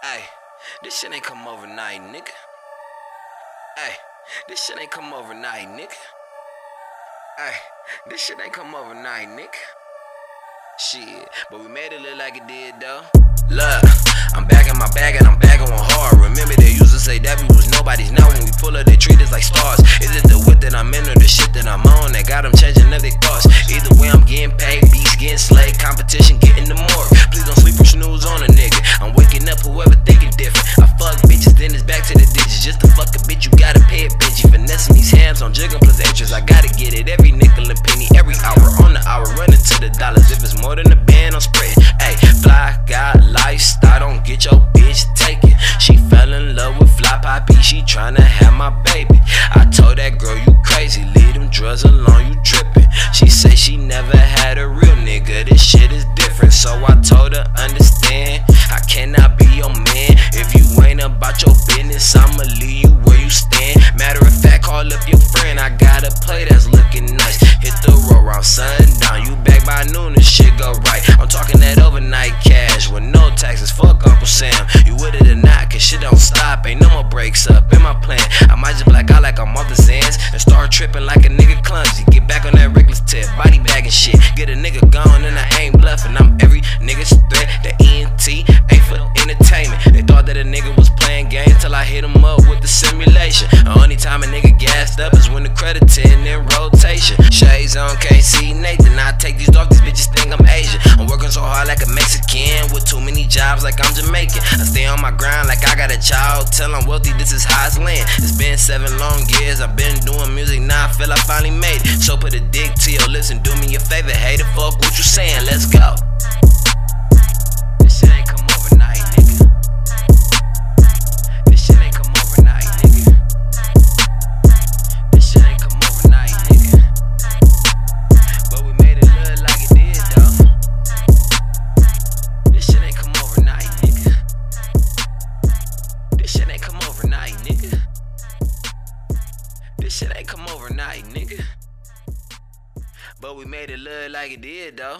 Hey, this shit ain't come overnight, nigga. Hey, this shit ain't come overnight, nigga. Hey, this shit ain't come overnight, nigga. Shit, but we made it look like it did though. Look, I'm back in my bag and I'm back on hard. Remember they used to say that we was nobody's. Now when we pull up, they treat us like stars. Is it the whip that I'm in or the shit that I'm on I gotta get it every nickel and penny, every hour on the hour, running to the dollars. If it's more than a band, I'm spreading. Hey, fly, got lifestyle, don't get your bitch taken. She fell in love with Fly Poppy, she tryna have my baby. I told that girl, you crazy, leave them drugs alone, you tripping. She say she never had a real nigga, this shit is different. So I told her, understand, I cannot be your man. If you ain't about your business, I'ma leave stop, ain't no more breaks up in my plan. I might just black out like I'm off the Zans and start tripping like a nigga clumsy. Get back on that reckless tip, body bagging shit. Get a nigga gone and I ain't bluffing. I'm every nigga's threat. The ENT ain't for entertainment. They thought that a nigga was playing games till I hit him up with the simulation. The only time a nigga gassed up is when the credit 10 in rotation. Shades on, can't see Nathan. I take these off, these bitches think I'm Asian. So hard like a Mexican with too many jobs like I'm Jamaican. I stay on my grind like I got a child. Tell I'm wealthy, this is high land. It's been seven long years. I've been doing music, now I feel I finally made it. So put a dick to your lips and do me a favor. Hey, the fuck what you saying? Let's go. Shit ain't come overnight, nigga. But we made it look like it did, though.